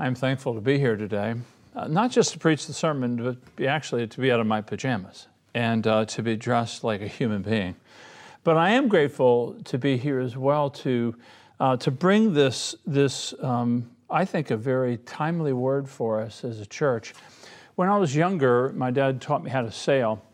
I'm thankful to be here today, uh, not just to preach the sermon, but actually to be out of my pajamas and uh, to be dressed like a human being. But I am grateful to be here as well to, uh, to bring this, this um, I think, a very timely word for us as a church. When I was younger, my dad taught me how to sail.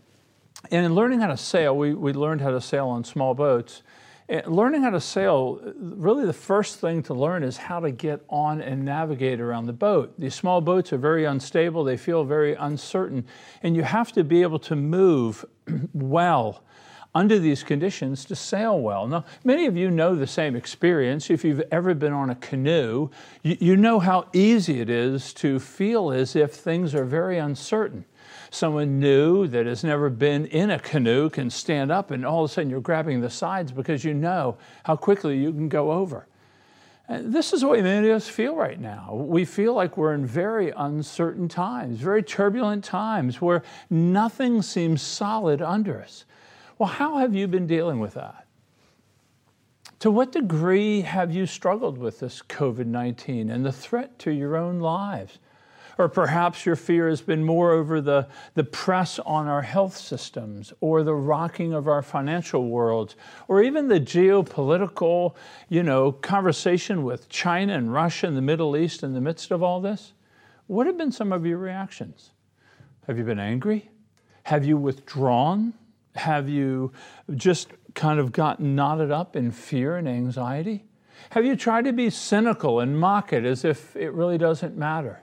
And in learning how to sail, we, we learned how to sail on small boats. Learning how to sail, really the first thing to learn is how to get on and navigate around the boat. These small boats are very unstable, they feel very uncertain, and you have to be able to move well under these conditions to sail well. Now, many of you know the same experience. If you've ever been on a canoe, you know how easy it is to feel as if things are very uncertain someone new that has never been in a canoe can stand up and all of a sudden you're grabbing the sides because you know how quickly you can go over. And this is the way many of us feel right now. We feel like we're in very uncertain times, very turbulent times where nothing seems solid under us. Well, how have you been dealing with that? To what degree have you struggled with this COVID 19 and the threat to your own lives? Or perhaps your fear has been more over the, the press on our health systems, or the rocking of our financial worlds, or even the geopolitical, you know, conversation with China and Russia and the Middle East in the midst of all this. What have been some of your reactions? Have you been angry? Have you withdrawn? Have you just kind of gotten knotted up in fear and anxiety? Have you tried to be cynical and mock it as if it really doesn't matter?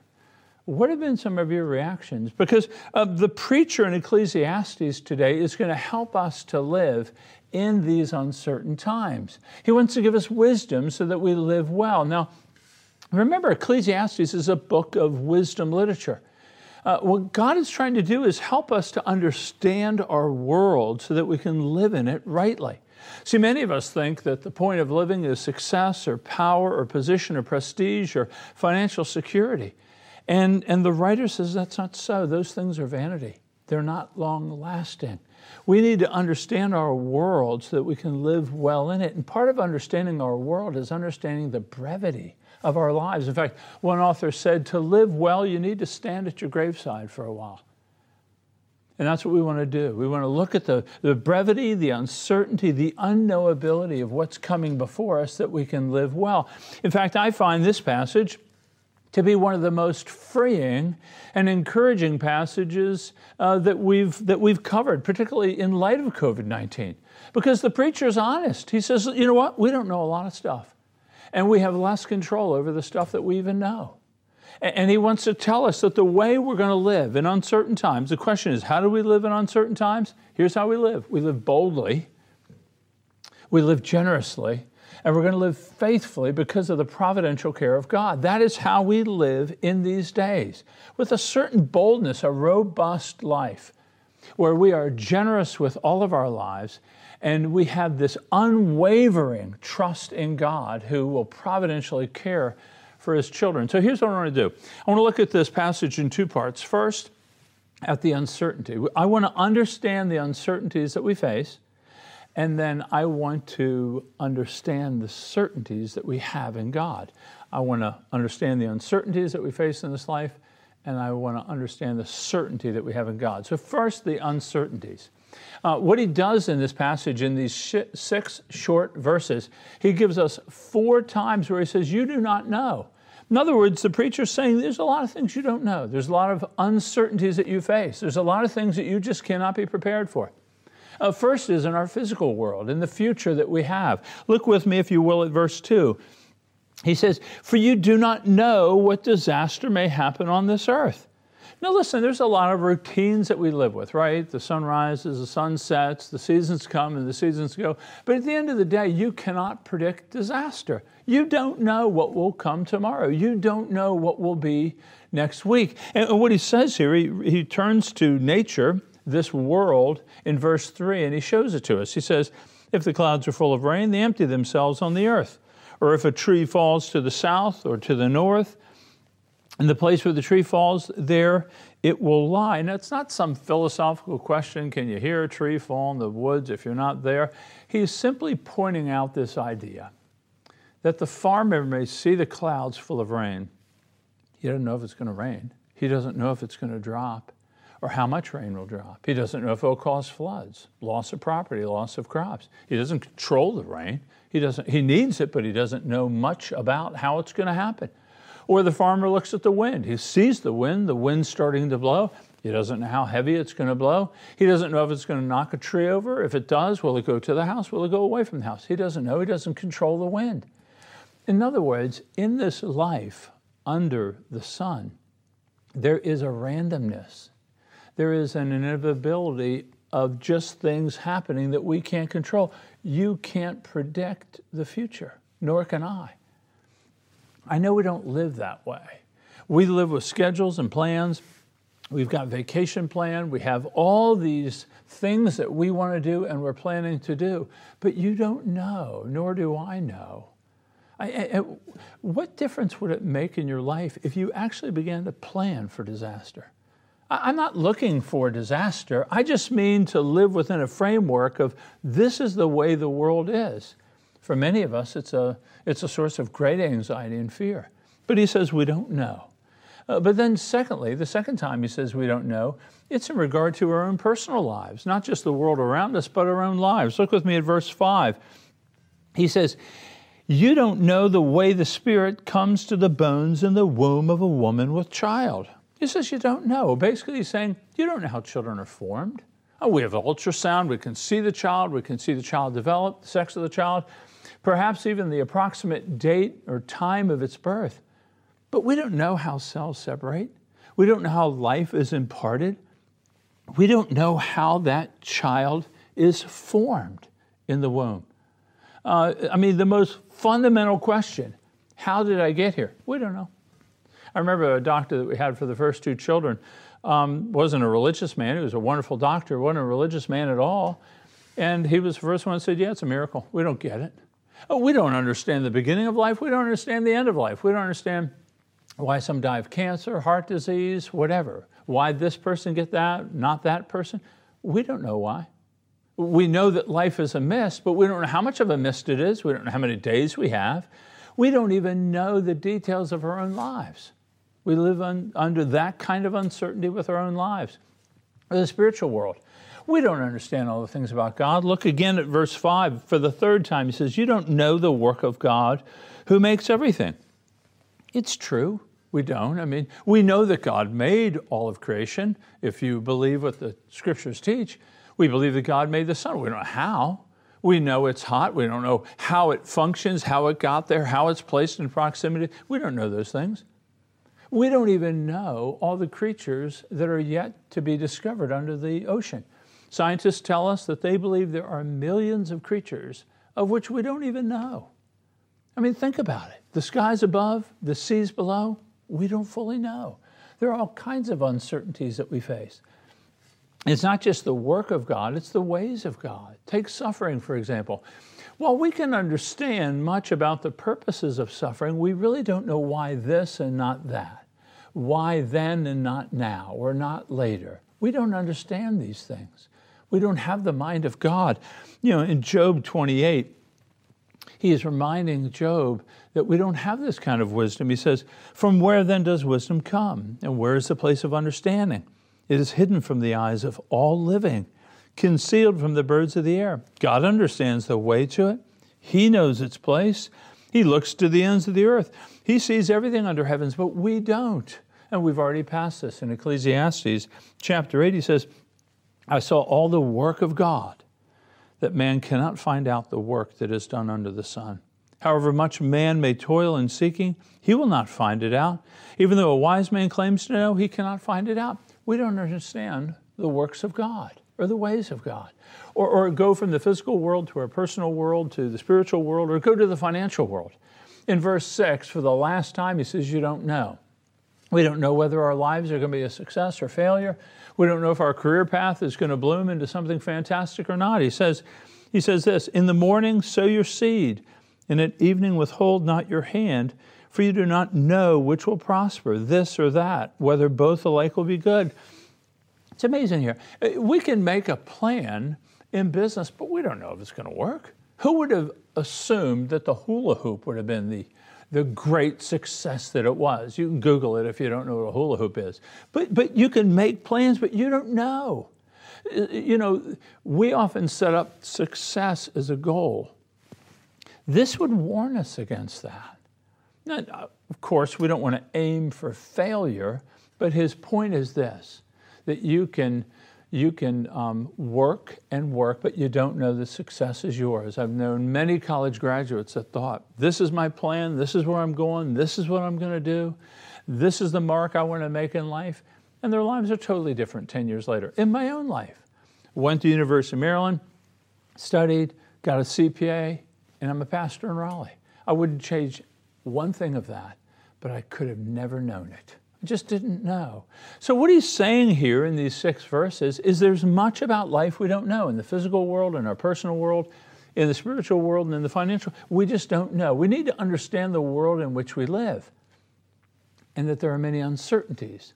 What have been some of your reactions? Because uh, the preacher in Ecclesiastes today is going to help us to live in these uncertain times. He wants to give us wisdom so that we live well. Now, remember, Ecclesiastes is a book of wisdom literature. Uh, what God is trying to do is help us to understand our world so that we can live in it rightly. See, many of us think that the point of living is success or power or position or prestige or financial security. And, and the writer says that's not so. Those things are vanity, they're not long lasting. We need to understand our world so that we can live well in it. And part of understanding our world is understanding the brevity of our lives. In fact, one author said, To live well, you need to stand at your graveside for a while. And that's what we want to do. We want to look at the, the brevity, the uncertainty, the unknowability of what's coming before us that we can live well. In fact, I find this passage to be one of the most freeing and encouraging passages uh, that, we've, that we've covered, particularly in light of COVID 19. Because the preacher is honest. He says, you know what? We don't know a lot of stuff. And we have less control over the stuff that we even know. And he wants to tell us that the way we're going to live in uncertain times, the question is, how do we live in uncertain times? Here's how we live we live boldly, we live generously, and we're going to live faithfully because of the providential care of God. That is how we live in these days with a certain boldness, a robust life where we are generous with all of our lives and we have this unwavering trust in God who will providentially care for his children. So here's what I want to do I want to look at this passage in two parts. First, at the uncertainty. I want to understand the uncertainties that we face. And then I want to understand the certainties that we have in God. I want to understand the uncertainties that we face in this life, and I want to understand the certainty that we have in God. So, first, the uncertainties. Uh, what he does in this passage, in these sh- six short verses, he gives us four times where he says, You do not know. In other words, the preacher's saying there's a lot of things you don't know. There's a lot of uncertainties that you face. There's a lot of things that you just cannot be prepared for. Uh, first is in our physical world, in the future that we have. Look with me, if you will, at verse 2. He says, For you do not know what disaster may happen on this earth. Now, listen, there's a lot of routines that we live with, right? The sun rises, the sun sets, the seasons come and the seasons go. But at the end of the day, you cannot predict disaster. You don't know what will come tomorrow. You don't know what will be next week. And what he says here, he, he turns to nature this world in verse 3, and he shows it to us. He says, If the clouds are full of rain, they empty themselves on the earth. Or if a tree falls to the south or to the north, in the place where the tree falls, there it will lie. Now, it's not some philosophical question can you hear a tree fall in the woods if you're not there? He's simply pointing out this idea that the farmer may see the clouds full of rain, He doesn't know if it's going to rain. He doesn't know if it's going to drop or how much rain will drop. He doesn't know if it'll cause floods, loss of property, loss of crops. He doesn't control the rain. He doesn't he needs it, but he doesn't know much about how it's going to happen. Or the farmer looks at the wind. He sees the wind, the wind's starting to blow. He doesn't know how heavy it's going to blow. He doesn't know if it's going to knock a tree over. If it does, will it go to the house? Will it go away from the house? He doesn't know. He doesn't control the wind. In other words, in this life under the sun, there is a randomness. There is an inevitability of just things happening that we can't control. You can't predict the future, nor can I. I know we don't live that way. We live with schedules and plans We've got vacation plan. We have all these things that we want to do and we're planning to do. But you don't know, nor do I know. I, I, what difference would it make in your life if you actually began to plan for disaster? I'm not looking for disaster. I just mean to live within a framework of this is the way the world is. For many of us, it's a, it's a source of great anxiety and fear. But he says we don't know. Uh, but then, secondly, the second time he says we don't know, it's in regard to our own personal lives, not just the world around us, but our own lives. Look with me at verse 5. He says, You don't know the way the Spirit comes to the bones in the womb of a woman with child. He says, You don't know. Basically, he's saying, You don't know how children are formed. Oh, we have ultrasound, we can see the child, we can see the child develop, the sex of the child, perhaps even the approximate date or time of its birth. But we don't know how cells separate. We don't know how life is imparted. We don't know how that child is formed in the womb. Uh, I mean, the most fundamental question how did I get here? We don't know. I remember a doctor that we had for the first two children um, wasn't a religious man. He was a wonderful doctor, wasn't a religious man at all. And he was the first one that said, Yeah, it's a miracle. We don't get it. Oh, we don't understand the beginning of life. We don't understand the end of life. We don't understand why some die of cancer, heart disease, whatever. Why this person get that, not that person? We don't know why. We know that life is a mist, but we don't know how much of a mist it is. We don't know how many days we have. We don't even know the details of our own lives. We live un, under that kind of uncertainty with our own lives. The spiritual world. We don't understand all the things about God. Look again at verse 5 for the third time. He says, You don't know the work of God who makes everything. It's true. We don't. I mean, we know that God made all of creation. If you believe what the scriptures teach, we believe that God made the sun. We don't know how. We know it's hot. We don't know how it functions, how it got there, how it's placed in proximity. We don't know those things. We don't even know all the creatures that are yet to be discovered under the ocean. Scientists tell us that they believe there are millions of creatures of which we don't even know. I mean, think about it. The skies above, the seas below, we don't fully know. There are all kinds of uncertainties that we face. It's not just the work of God, it's the ways of God. Take suffering, for example. While we can understand much about the purposes of suffering, we really don't know why this and not that. Why then and not now, or not later. We don't understand these things. We don't have the mind of God. You know, in Job 28, he is reminding Job that we don't have this kind of wisdom. He says, From where then does wisdom come? And where is the place of understanding? It is hidden from the eyes of all living, concealed from the birds of the air. God understands the way to it, He knows its place. He looks to the ends of the earth. He sees everything under heavens, but we don't. And we've already passed this in Ecclesiastes chapter 8. He says, I saw all the work of God that man cannot find out the work that is done under the sun. However much man may toil in seeking, he will not find it out. Even though a wise man claims to know, he cannot find it out. We don't understand the works of God or the ways of God. Or, or go from the physical world to our personal world to the spiritual world or go to the financial world. In verse 6, for the last time, he says, You don't know. We don't know whether our lives are going to be a success or failure. We don't know if our career path is going to bloom into something fantastic or not. He says, he says this In the morning, sow your seed, and at evening, withhold not your hand, for you do not know which will prosper, this or that, whether both alike will be good. It's amazing here. Uh, we can make a plan in business, but we don't know if it's going to work. Who would have assumed that the hula hoop would have been the, the great success that it was. You can Google it if you don't know what a hula hoop is. But, but you can make plans, but you don't know. You know, we often set up success as a goal. This would warn us against that. Now, of course, we don't want to aim for failure, but his point is this that you can you can um, work and work, but you don't know the success is yours. I've known many college graduates that thought, this is my plan, this is where I'm going, this is what I'm going to do, this is the mark I want to make in life. And their lives are totally different 10 years later. In my own life, went to University of Maryland, studied, got a CPA, and I'm a pastor in Raleigh. I wouldn't change one thing of that, but I could have never known it just didn't know. So, what he's saying here in these six verses is there's much about life we don't know in the physical world, in our personal world, in the spiritual world, and in the financial. We just don't know. We need to understand the world in which we live and that there are many uncertainties.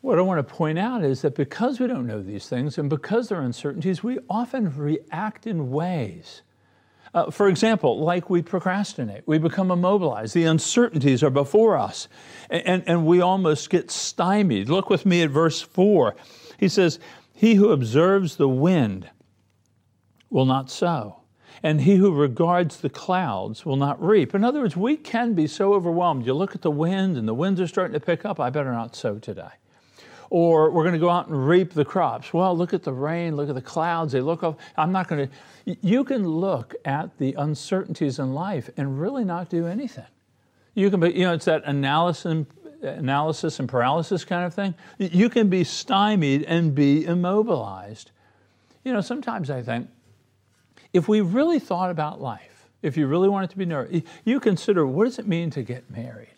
What I want to point out is that because we don't know these things and because there are uncertainties, we often react in ways uh, for example, like we procrastinate, we become immobilized, the uncertainties are before us, and, and, and we almost get stymied. Look with me at verse 4. He says, He who observes the wind will not sow, and he who regards the clouds will not reap. In other words, we can be so overwhelmed. You look at the wind, and the winds are starting to pick up. I better not sow today or we're going to go out and reap the crops. Well, look at the rain, look at the clouds. They look up. I'm not going to. You can look at the uncertainties in life and really not do anything. You can be, you know, it's that analysis, analysis and paralysis kind of thing. You can be stymied and be immobilized. You know, sometimes I think if we really thought about life, if you really wanted to be nervous, you consider what does it mean to get married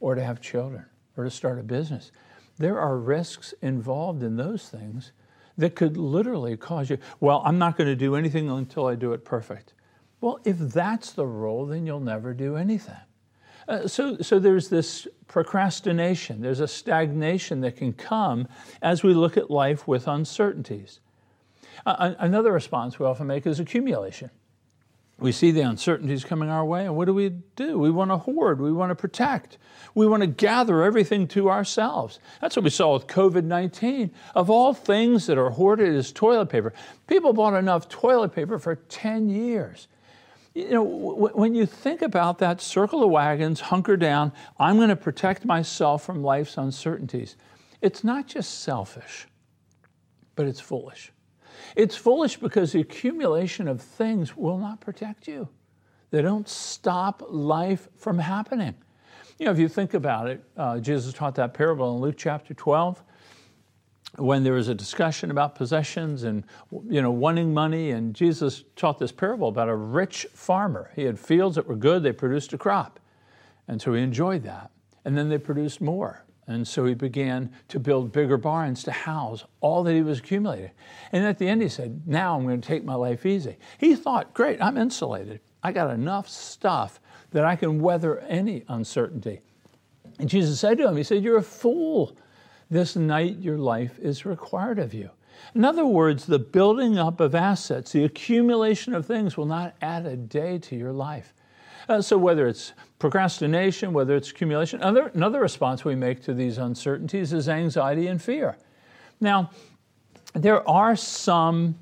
or to have children or to start a business? There are risks involved in those things that could literally cause you, well, I'm not going to do anything until I do it perfect. Well, if that's the role, then you'll never do anything. Uh, so, so there's this procrastination, there's a stagnation that can come as we look at life with uncertainties. Uh, another response we often make is accumulation we see the uncertainties coming our way, and what do we do? We want to hoard, we want to protect, we want to gather everything to ourselves. That's what we saw with COVID 19. Of all things that are hoarded is toilet paper. People bought enough toilet paper for 10 years. You know, w- when you think about that, circle the wagons, hunker down, I'm going to protect myself from life's uncertainties. It's not just selfish, but it's foolish. It's foolish because the accumulation of things will not protect you. They don't stop life from happening. You know, if you think about it, uh, Jesus taught that parable in Luke chapter 12 when there was a discussion about possessions and you know wanting money and jesus taught this parable about a rich farmer he had fields that were good they produced a crop and so he enjoyed that and then they produced more and so he began to build bigger barns to house all that he was accumulating. And at the end, he said, Now I'm going to take my life easy. He thought, Great, I'm insulated. I got enough stuff that I can weather any uncertainty. And Jesus said to him, He said, You're a fool. This night your life is required of you. In other words, the building up of assets, the accumulation of things will not add a day to your life. Uh, so whether it's procrastination, whether it's accumulation, another, another response we make to these uncertainties is anxiety and fear. Now, there are some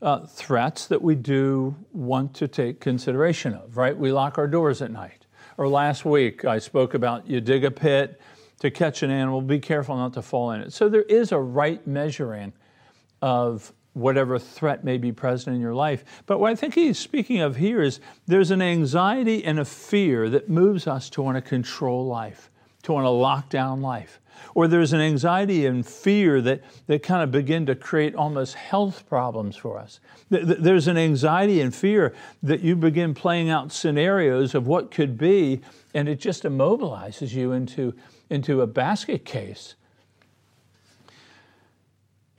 uh, threats that we do want to take consideration of, right? We lock our doors at night. Or last week, I spoke about you dig a pit to catch an animal, be careful not to fall in it. So there is a right measuring of whatever threat may be present in your life. But what I think he's speaking of here is there's an anxiety and a fear that moves us to want to control life, to want to lock down life. Or there's an anxiety and fear that, that kind of begin to create almost health problems for us. There's an anxiety and fear that you begin playing out scenarios of what could be, and it just immobilizes you into, into a basket case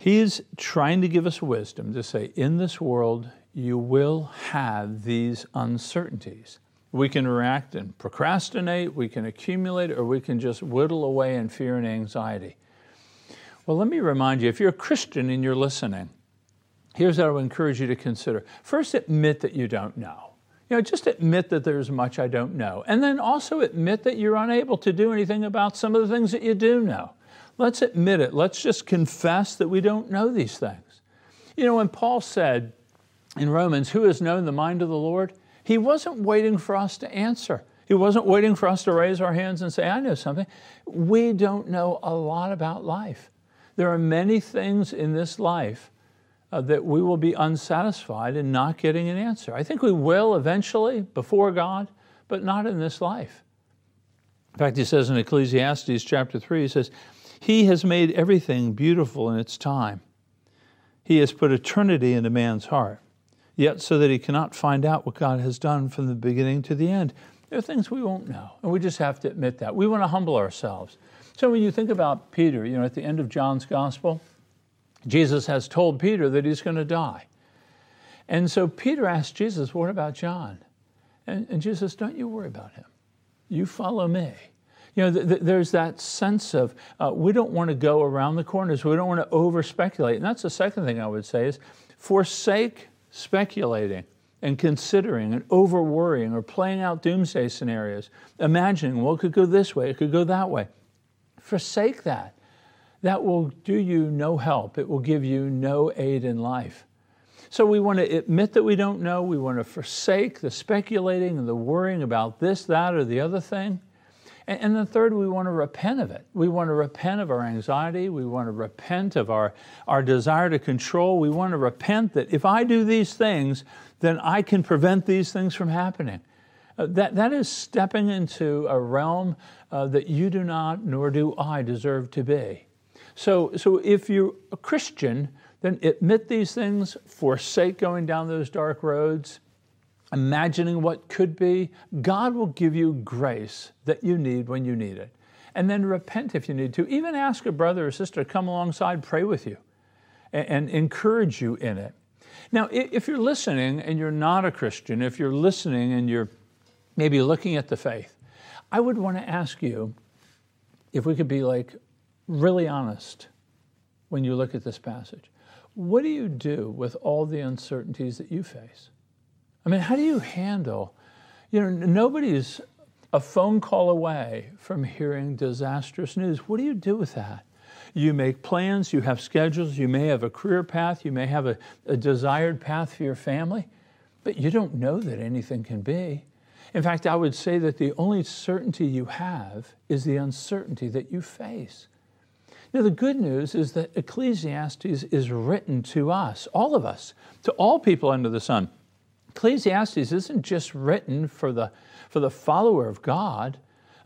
He's trying to give us wisdom to say, in this world, you will have these uncertainties. We can react and procrastinate, we can accumulate, or we can just whittle away in fear and anxiety. Well, let me remind you if you're a Christian and you're listening, here's what I would encourage you to consider. First, admit that you don't know. You know, just admit that there's much I don't know. And then also admit that you're unable to do anything about some of the things that you do know. Let's admit it. Let's just confess that we don't know these things. You know, when Paul said in Romans, Who has known the mind of the Lord? He wasn't waiting for us to answer. He wasn't waiting for us to raise our hands and say, I know something. We don't know a lot about life. There are many things in this life uh, that we will be unsatisfied in not getting an answer. I think we will eventually before God, but not in this life. In fact, he says in Ecclesiastes chapter 3, he says, He has made everything beautiful in its time. He has put eternity into man's heart, yet so that he cannot find out what God has done from the beginning to the end. There are things we won't know, and we just have to admit that. We want to humble ourselves. So when you think about Peter, you know, at the end of John's gospel, Jesus has told Peter that he's going to die. And so Peter asked Jesus, What about John? And, and Jesus Don't you worry about him. You follow me. You know, th- th- there's that sense of uh, we don't want to go around the corners. We don't want to over speculate. And that's the second thing I would say is forsake speculating and considering and over worrying or playing out doomsday scenarios, imagining, well, it could go this way, it could go that way. Forsake that that will do you no help. It will give you no aid in life. So we want to admit that we don't know. We want to forsake the speculating and the worrying about this, that, or the other thing. And, and third, we want to repent of it. We want to repent of our anxiety. We want to repent of our, our desire to control. We want to repent that if I do these things, then I can prevent these things from happening. Uh, that, that is stepping into a realm uh, that you do not, nor do I, deserve to be. So, so if you're a Christian, then admit these things, forsake going down those dark roads, imagining what could be. God will give you grace that you need when you need it. And then repent if you need to. Even ask a brother or sister come alongside, pray with you, and, and encourage you in it. Now, if you're listening and you're not a Christian, if you're listening and you're maybe looking at the faith, I would want to ask you if we could be like really honest when you look at this passage. What do you do with all the uncertainties that you face? I mean, how do you handle, you know, nobody's a phone call away from hearing disastrous news. What do you do with that? You make plans, you have schedules, you may have a career path, you may have a, a desired path for your family, but you don't know that anything can be. In fact, I would say that the only certainty you have is the uncertainty that you face. Now, the good news is that Ecclesiastes is written to us, all of us, to all people under the sun. Ecclesiastes isn't just written for the, for the follower of God,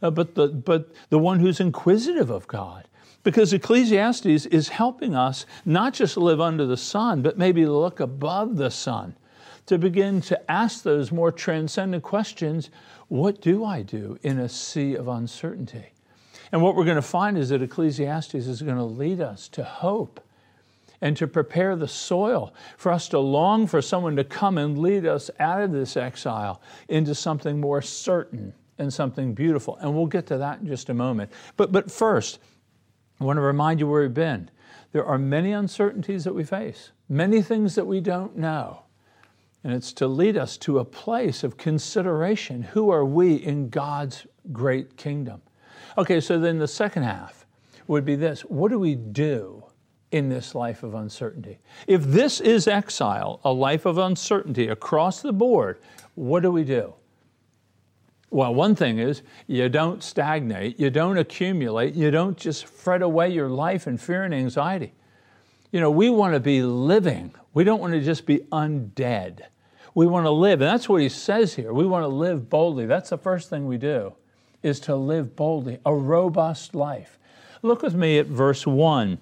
uh, but, the, but the one who's inquisitive of God. Because Ecclesiastes is helping us not just live under the sun, but maybe look above the sun to begin to ask those more transcendent questions what do I do in a sea of uncertainty? And what we're going to find is that Ecclesiastes is going to lead us to hope and to prepare the soil for us to long for someone to come and lead us out of this exile into something more certain and something beautiful. And we'll get to that in just a moment. But, but first, I want to remind you where we've been. There are many uncertainties that we face, many things that we don't know. And it's to lead us to a place of consideration. Who are we in God's great kingdom? Okay, so then the second half would be this what do we do in this life of uncertainty? If this is exile, a life of uncertainty across the board, what do we do? Well, one thing is you don't stagnate, you don't accumulate, you don't just fret away your life in fear and anxiety. You know, we want to be living. We don't want to just be undead. We want to live. And that's what he says here. We want to live boldly. That's the first thing we do is to live boldly, a robust life. Look with me at verse 1.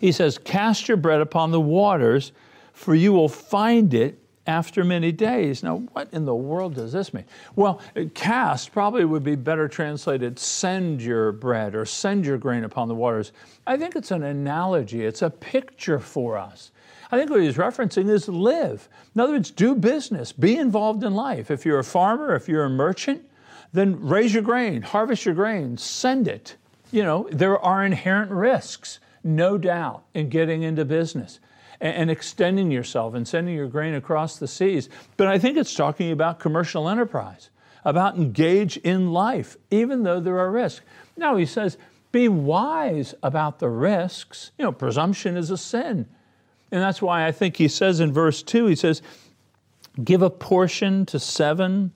He says, Cast your bread upon the waters, for you will find it after many days. Now, what in the world does this mean? Well, cast probably would be better translated send your bread or send your grain upon the waters. I think it's an analogy, it's a picture for us. I think what he's referencing is live. In other words, do business, be involved in life. If you're a farmer, if you're a merchant, then raise your grain, harvest your grain, send it. You know, there are inherent risks, no doubt, in getting into business. and, extending yourself and sending your grain across the seas. But I think it's talking about commercial enterprise, about engage in life, even though there are risks. Now he says, be wise about the risks. You know, presumption is a sin. And that's why I think he says in verse 2, he says, give a portion to seven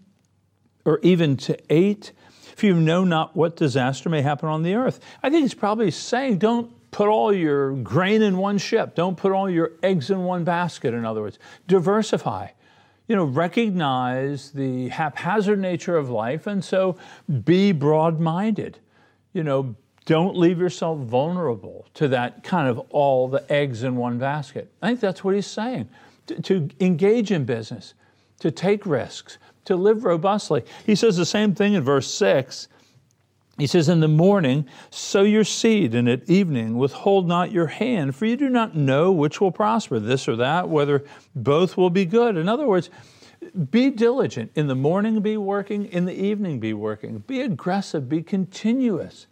or even to eight if you know not what disaster may happen on the earth. I think he's probably saying, don't put all your grain in one ship. Don't put all your eggs in one basket, in other words. Diversify. You know, recognize the haphazard nature of life, and so be broad minded. You know, don't leave yourself vulnerable to that kind of all the eggs in one basket. I think that's what he's saying. To, to engage in business, to take risks, to live robustly. He says the same thing in verse 6. He says, In the morning, sow your seed, and at evening, withhold not your hand, for you do not know which will prosper, this or that, whether both will be good. In other words, be diligent. In the morning, be working. In the evening, be working. Be aggressive. Be continuous.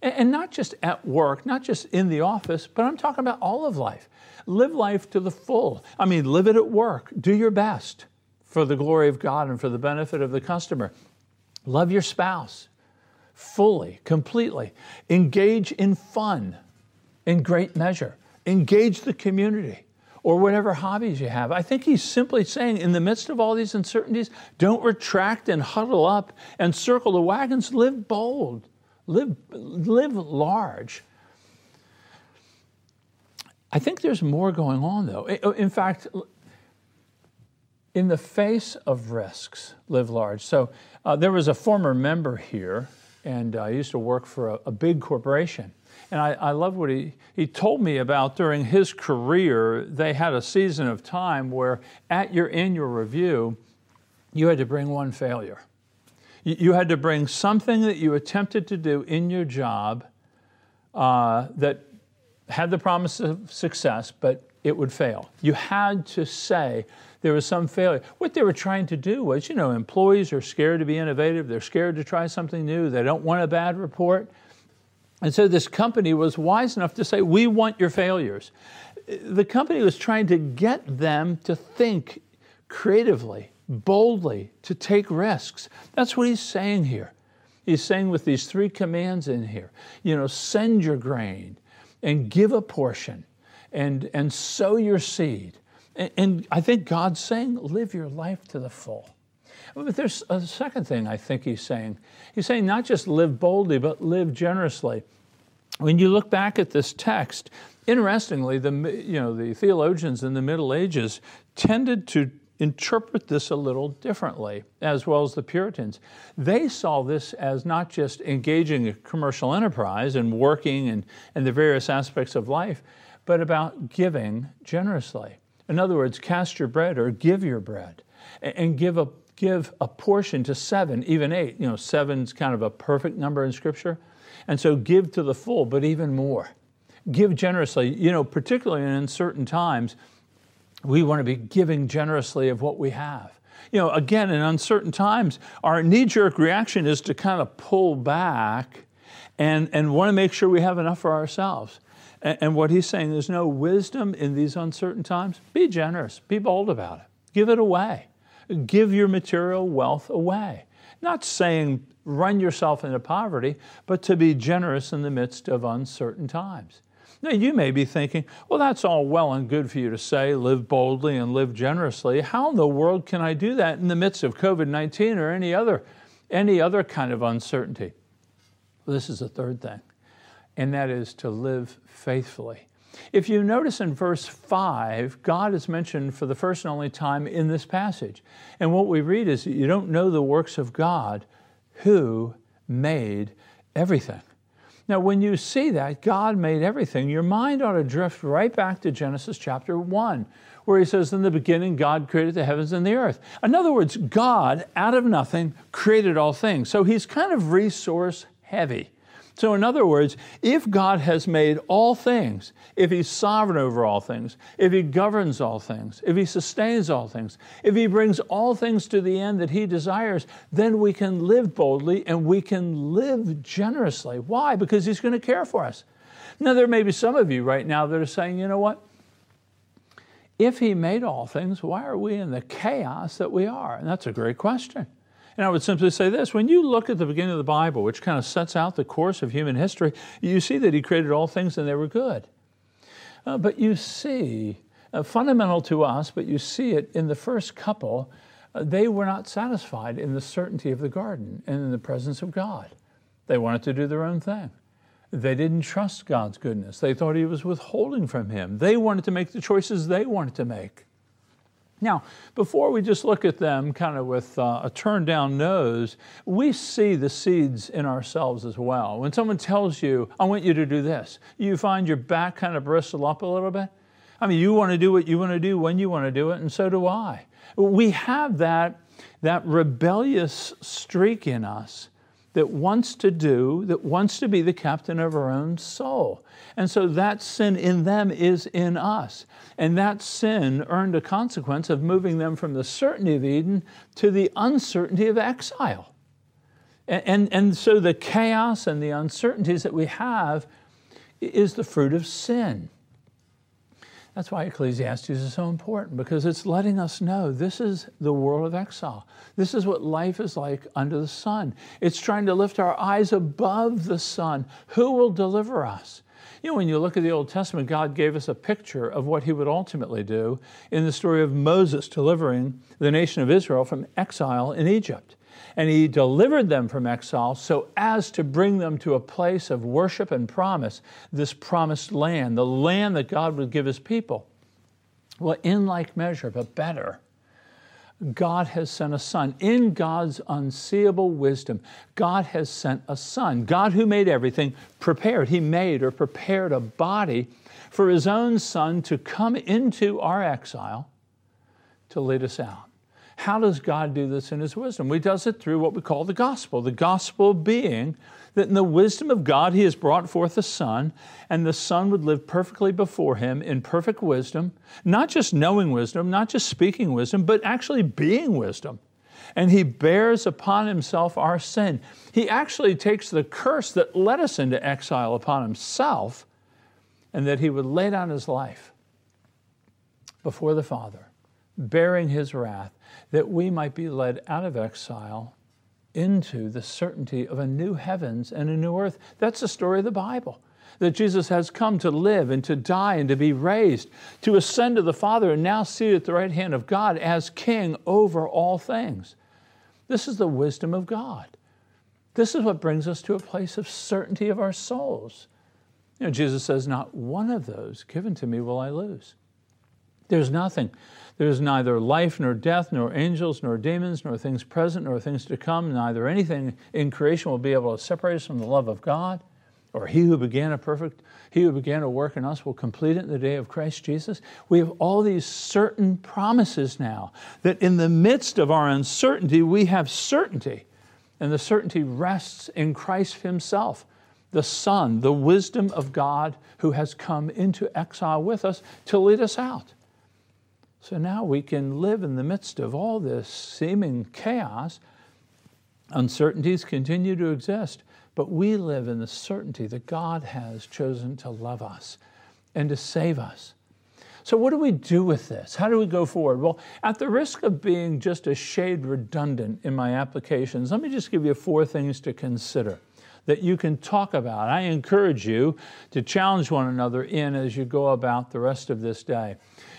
And not just at work, not just in the office, but I'm talking about all of life. Live life to the full. I mean, live it at work. Do your best for the glory of God and for the benefit of the customer. Love your spouse fully, completely. Engage in fun in great measure. Engage the community or whatever hobbies you have. I think he's simply saying, in the midst of all these uncertainties, don't retract and huddle up and circle the wagons. Live bold, live, live large. I think there's more going on, though. In fact, in the face of risks, live large. So uh, there was a former member here, and I uh, used to work for a, a big corporation. And I, I love what he, he told me about during his career. They had a season of time where at your annual review, you had to bring one failure. You, you had to bring something that you attempted to do in your job uh, that had the promise of success, but it would fail. You had to say, there was some failure. What they were trying to do was, you know, employees are scared to be innovative, they're scared to try something new, they don't want a bad report. And so this company was wise enough to say, We want your failures. The company was trying to get them to think creatively, boldly, to take risks. That's what he's saying here. He's saying with these three commands in here, you know, send your grain and give a portion and, and sow your seed and, and I think God's saying, live your life to the full. But there's a second thing I think he's saying. He's saying not just live boldly, but live generously. When you look back at this text, interestingly, the, you know, the theologians in the Middle Ages tended to interpret this a little differently, as well as the Puritans. They saw this as not just engaging a commercial enterprise and working and, and the various aspects of life, but about giving generously. In other words, cast your bread or give your bread and give a, give a portion to seven, even eight. You know, seven's kind of a perfect number in Scripture. And so give to the full, but even more. Give generously. You know, particularly in uncertain times, we want to be giving generously of what we have. You know, again, in uncertain times, our knee jerk reaction is to kind of pull back and, and want to make sure we have enough for ourselves. And what he's saying, there's no wisdom in these uncertain times. Be generous, be bold about it, give it away, give your material wealth away. Not saying run yourself into poverty, but to be generous in the midst of uncertain times. Now, you may be thinking, well, that's all well and good for you to say, live boldly and live generously. How in the world can I do that in the midst of COVID 19 or any other, any other kind of uncertainty? This is the third thing and that is to live faithfully. If you notice in verse 5, God is mentioned for the first and only time in this passage. And what we read is that you don't know the works of God who made everything. Now, when you see that God made everything, your mind ought to drift right back to Genesis chapter 1, where he says, In the beginning, God created the heavens and the earth. In other words, God, out of nothing, created all things. So he's kind of resource heavy. So, in other words, if God has made all things, if He's sovereign over all things, if He governs all things, if He sustains all things, if He brings all things to the end that He desires, then we can live boldly and we can live generously. Why? Because He's going to care for us. Now, there may be some of you right now that are saying, you know what? if He made all things, why are we in the chaos that we are? And that's a great question. And I would simply say this when you look at the beginning of the Bible, which kind of sets out the course of human history, you see that He created all things and they were good. Uh, but you see, uh, fundamental to us, but you see it in the first couple, uh, they were not satisfied in the certainty of the garden and in the presence of God. They wanted to do their own thing. They didn't trust God's goodness. They thought He was withholding from Him. They wanted to make the choices they wanted to make. Now, before we just look at them kind of with uh, a turned down nose, we see the seeds in ourselves as well. When someone tells you, I want you to do this, you find your back kind of bristle up a little bit. I mean, you want to do what you want to do when you want to do it, and so do I. We have that, that rebellious streak in us that wants to do, that wants to be the captain of our own soul. And so that sin in them is in us. And that sin earned a consequence of moving them from the certainty of Eden to the uncertainty of exile. And, and, and so the chaos and the uncertainties that we have is the fruit of sin. That's why Ecclesiastes is so important because it's letting us know this is the world of exile. This is what life is like under the sun. It's trying to lift our eyes above the sun. Who will deliver us? You know, when you look at the Old Testament, God gave us a picture of what He would ultimately do in the story of Moses delivering the nation of Israel from exile in Egypt and he delivered them from exile so as to bring them to a place of worship and promise, this promised land, the land that God would give his people. Well, in like measure, but better, God has sent a son. In God's unseeable wisdom, God has sent a son. God, who made everything, prepared, He made or prepared a body for His own son to come into our exile to lead us out. How does God do this in His wisdom? He does it through what we call the gospel. The gospel being that in the wisdom of God, He has brought forth a Son, and the Son would live perfectly before Him in perfect wisdom, not just knowing wisdom, not just speaking wisdom, but actually being wisdom. And He bears upon Himself our sin. He actually takes the curse that led us into exile upon Himself, and that He would lay down His life before the Father, bearing His wrath that we might be led out of exile into the certainty of a new heavens and a new earth. That's the story of the Bible. That Jesus has come to live and to die and to be raised, to ascend to the Father and now seated at the right hand of God as King over all things. This is the wisdom of God. This is what brings us to a place of certainty of our souls. You know, Jesus says, Not one of those given to me will I lose. There's nothing there is neither life nor death, nor angels, nor demons, nor things present, nor things to come, neither anything in creation will be able to separate us from the love of God. Or he who began a perfect, he who began a work in us will complete it in the day of Christ Jesus. We have all these certain promises now that in the midst of our uncertainty, we have certainty. And the certainty rests in Christ Himself, the Son, the wisdom of God who has come into exile with us to lead us out. So now we can live in the midst of all this seeming chaos. Uncertainties continue to exist, but we live in the certainty that God has chosen to love us and to save us. So, what do we do with this? How do we go forward? Well, at the risk of being just a shade redundant in my applications, let me just give you four things to consider that you can talk about. I encourage you to challenge one another in as you go about the rest of this day.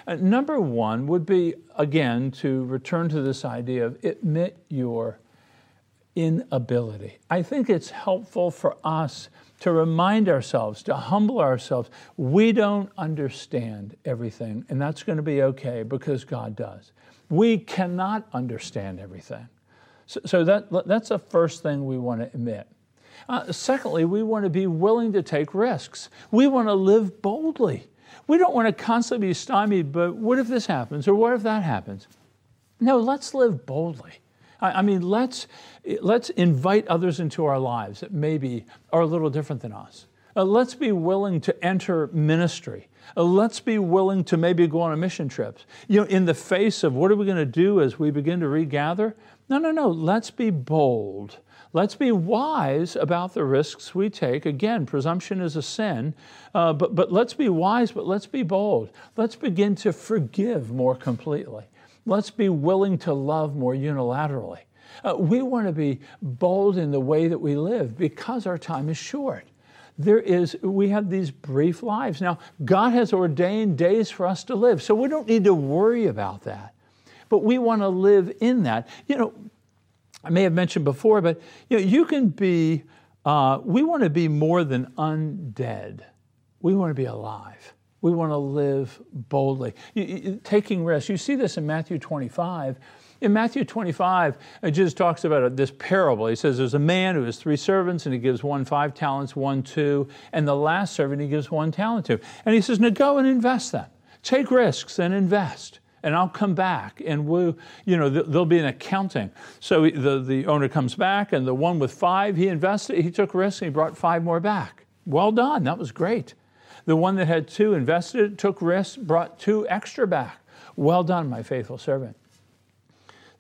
Uh, number one would be, again, to return to this idea of admit your inability. I think it's helpful for us to remind ourselves, to humble ourselves. We don't understand everything, and that's going to be okay because God does. We cannot understand everything. So, so that, that's the first thing we want to admit. Uh, secondly, we want to be willing to take risks. We want to live boldly. We don't want to constantly be stymied, but what if this happens or what if that happens? No, let's live boldly. I, I mean, let's, let's invite others into our lives that maybe are a little different than us. Uh, let's be willing to enter ministry. Uh, let's be willing to maybe go on a mission trip. You know, in the face of what are we going to do as we begin to regather? No, no, no. Let's be bold. Let's be wise about the risks we take. Again, presumption is a sin, uh, but, but let's be wise, but let's be bold. Let's begin to forgive more completely. Let's be willing to love more unilaterally. Uh, we want to be bold in the way that we live because our time is short. There is, we have these brief lives. Now, God has ordained days for us to live, so we don't need to worry about that. But we want to live in that. You know, I may have mentioned before, but you know, you can be, uh, we want to be more than undead. We want to be alive. We want to live boldly. You, you, taking risks. You see this in Matthew 25. In Matthew 25, uh, Jesus talks about this parable. He says there's a man who has three servants, and he gives one five talents, one two, and the last servant he gives one talent to. And he says, Now go and invest them. Take risks and invest and I'll come back and we'll, you know, there'll be an accounting. So the, the owner comes back and the one with five, he invested, he took risks and he brought five more back. Well done, that was great. The one that had two invested, took risks, brought two extra back. Well done, my faithful servant.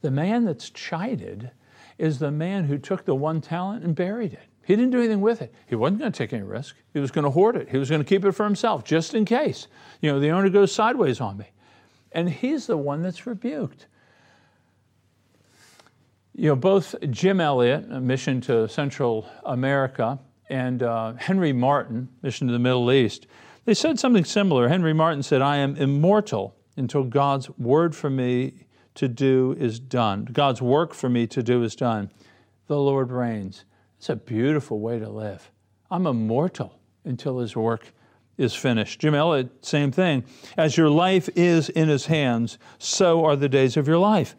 The man that's chided is the man who took the one talent and buried it. He didn't do anything with it. He wasn't going to take any risk. He was going to hoard it. He was going to keep it for himself, just in case. You know, the owner goes sideways on me. And he's the one that's rebuked. You know, both Jim Elliot, a mission to Central America, and uh, Henry Martyn, mission to the Middle East, they said something similar. Henry Martyn said, I am immortal until God's word for me to do is done. God's work for me to do is done. The Lord reigns. It's a beautiful way to live. I'm immortal until His work is finished. Jim Elliot, same thing. As your life is in His hands, so are the days of your life.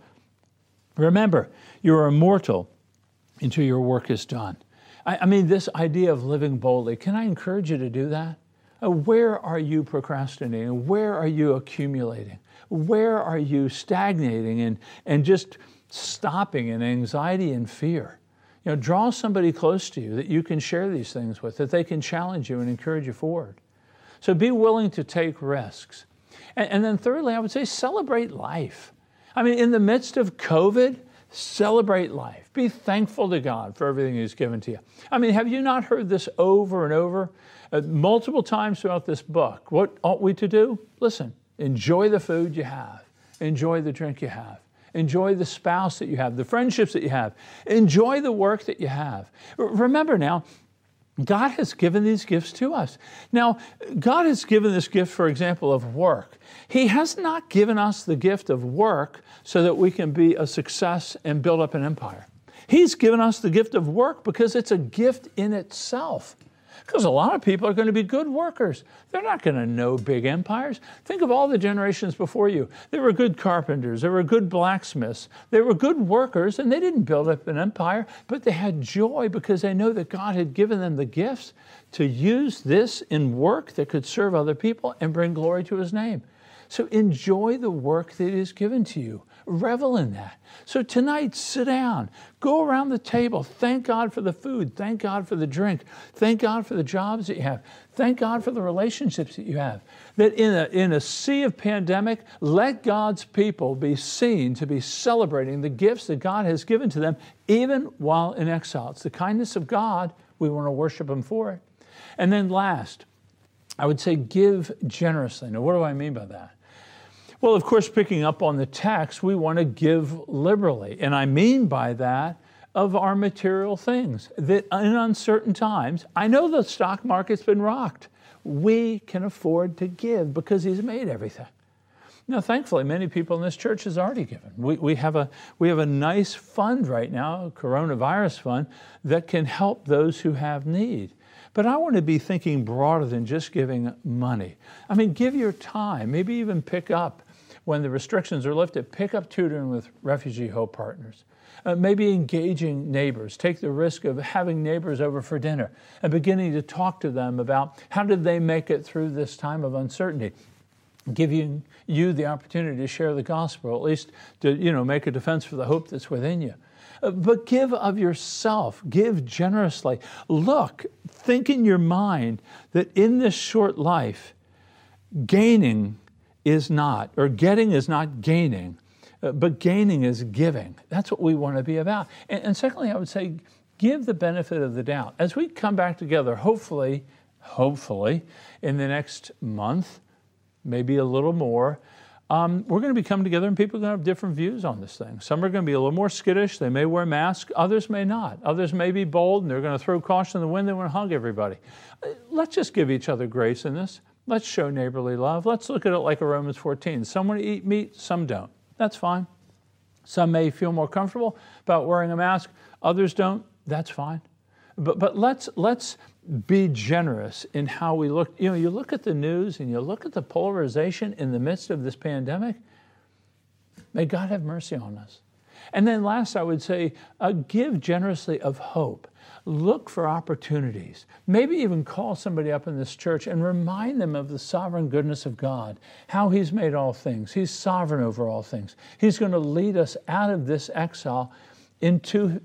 Remember, you are immortal until your work is done. I, I mean, this idea of living boldly, can I encourage you to do that? Uh, where are you procrastinating? Where are you accumulating? Where are you stagnating and, and just stopping in anxiety and fear? You know, draw somebody close to you that you can share these things with, that they can challenge you and encourage you forward. So be willing to take risks. And, and then, thirdly, I would say celebrate life. I mean, in the midst of COVID, celebrate life. Be thankful to God for everything He's given to you. I mean, have you not heard this over and over? Uh, multiple times throughout this book. What ought we to do? Listen, enjoy the food you have, enjoy the drink you have. Enjoy the spouse that you have, the friendships that you have. Enjoy the work that you have. Remember now, God has given these gifts to us. Now, God has given this gift, for example, of work. He has not given us the gift of work so that we can be a success and build up an empire. He's given us the gift of work because it's a gift in itself. Because a lot of people are going to be good workers. They're not going to know big empires. Think of all the generations before you. They were good carpenters, they were good blacksmiths, they were good workers, and they didn't build up an empire, but they had joy because they know that God had given them the gifts to use this in work that could serve other people and bring glory to His name. So enjoy the work that is given to you. Revel in that. So tonight, sit down, go around the table, thank God for the food, thank God for the drink, thank God for the jobs that you have, thank God for the relationships that you have. That in a, in a sea of pandemic, let God's people be seen to be celebrating the gifts that God has given to them, even while in exile. It's the kindness of God. We want to worship Him for it. And then last, I would say give generously. Now, what do I mean by that? Well, of course, picking up on the text, we want to give liberally. And I mean by that, of our material things. That in uncertain times, I know the stock market's been rocked. We can afford to give because He's made everything. Now, thankfully, many people in this church has already given. We, we, have a, we have a nice fund right now, a coronavirus fund, that can help those who have need. But I want to be thinking broader than just giving money. I mean, give your time, maybe even pick up when the restrictions are lifted, pick up tutoring with Refugee Hope Partners. Uh, maybe engaging neighbors. Take the risk of having neighbors over for dinner and beginning to talk to them about how did they make it through this time of uncertainty. Giving you the opportunity to share the gospel, at least to you know make a defense for the hope that's within you. Uh, but give of yourself, give generously. Look, think in your mind that in this short life, gaining is not, or getting is not gaining, uh, but gaining is giving. That's what we want to be about. And, and secondly, I would say, give the benefit of the doubt. As we come back together, hopefully, hopefully, in the next month, maybe a little more, um, we're going to be coming together and people are going to have different views on this thing. Some are going to be a little more skittish. They may wear masks. Others may not. Others may be bold and they're going to throw caution in the wind. They want to hug everybody. Uh, let's just give each other grace in this. Let's show neighborly love. Let's look at it like a Romans 14. Some want to eat meat, some don't. That's fine. Some may feel more comfortable about wearing a mask. Others don't. That's fine. But, but let's, let's be generous in how we look. You know, you look at the news and you look at the polarization in the midst of this pandemic. May God have mercy on us. And then last, I would say, uh, give generously of hope. Look for opportunities. Maybe even call somebody up in this church and remind them of the sovereign goodness of God, how He's made all things. He's sovereign over all things. He's going to lead us out of this exile into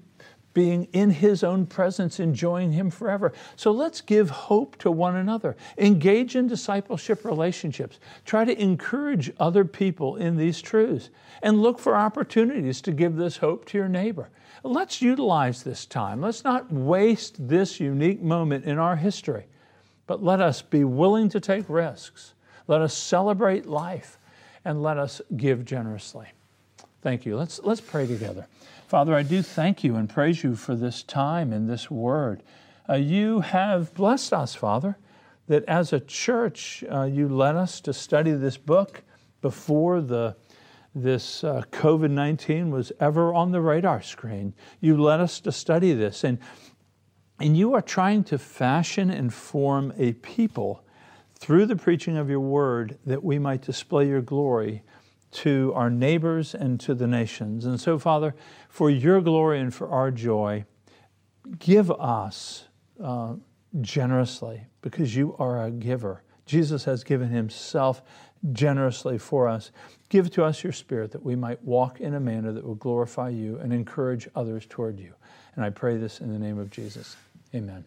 being in His own presence, enjoying Him forever. So let's give hope to one another. Engage in discipleship relationships. Try to encourage other people in these truths and look for opportunities to give this hope to your neighbor. Let's utilize this time. Let's not waste this unique moment in our history, but let us be willing to take risks. Let us celebrate life and let us give generously. Thank you. Let's, let's pray together. Father, I do thank you and praise you for this time and this word. Uh, you have blessed us, Father, that as a church, uh, you led us to study this book before the, this uh, COVID 19 was ever on the radar screen. You led us to study this, and, and you are trying to fashion and form a people through the preaching of your word that we might display your glory to our neighbors and to the nations. And so, Father, for your glory and for our joy, give us uh, generously because you are a giver. Jesus has given himself generously for us. Give to us your spirit that we might walk in a manner that will glorify you and encourage others toward you. And I pray this in the name of Jesus. Amen.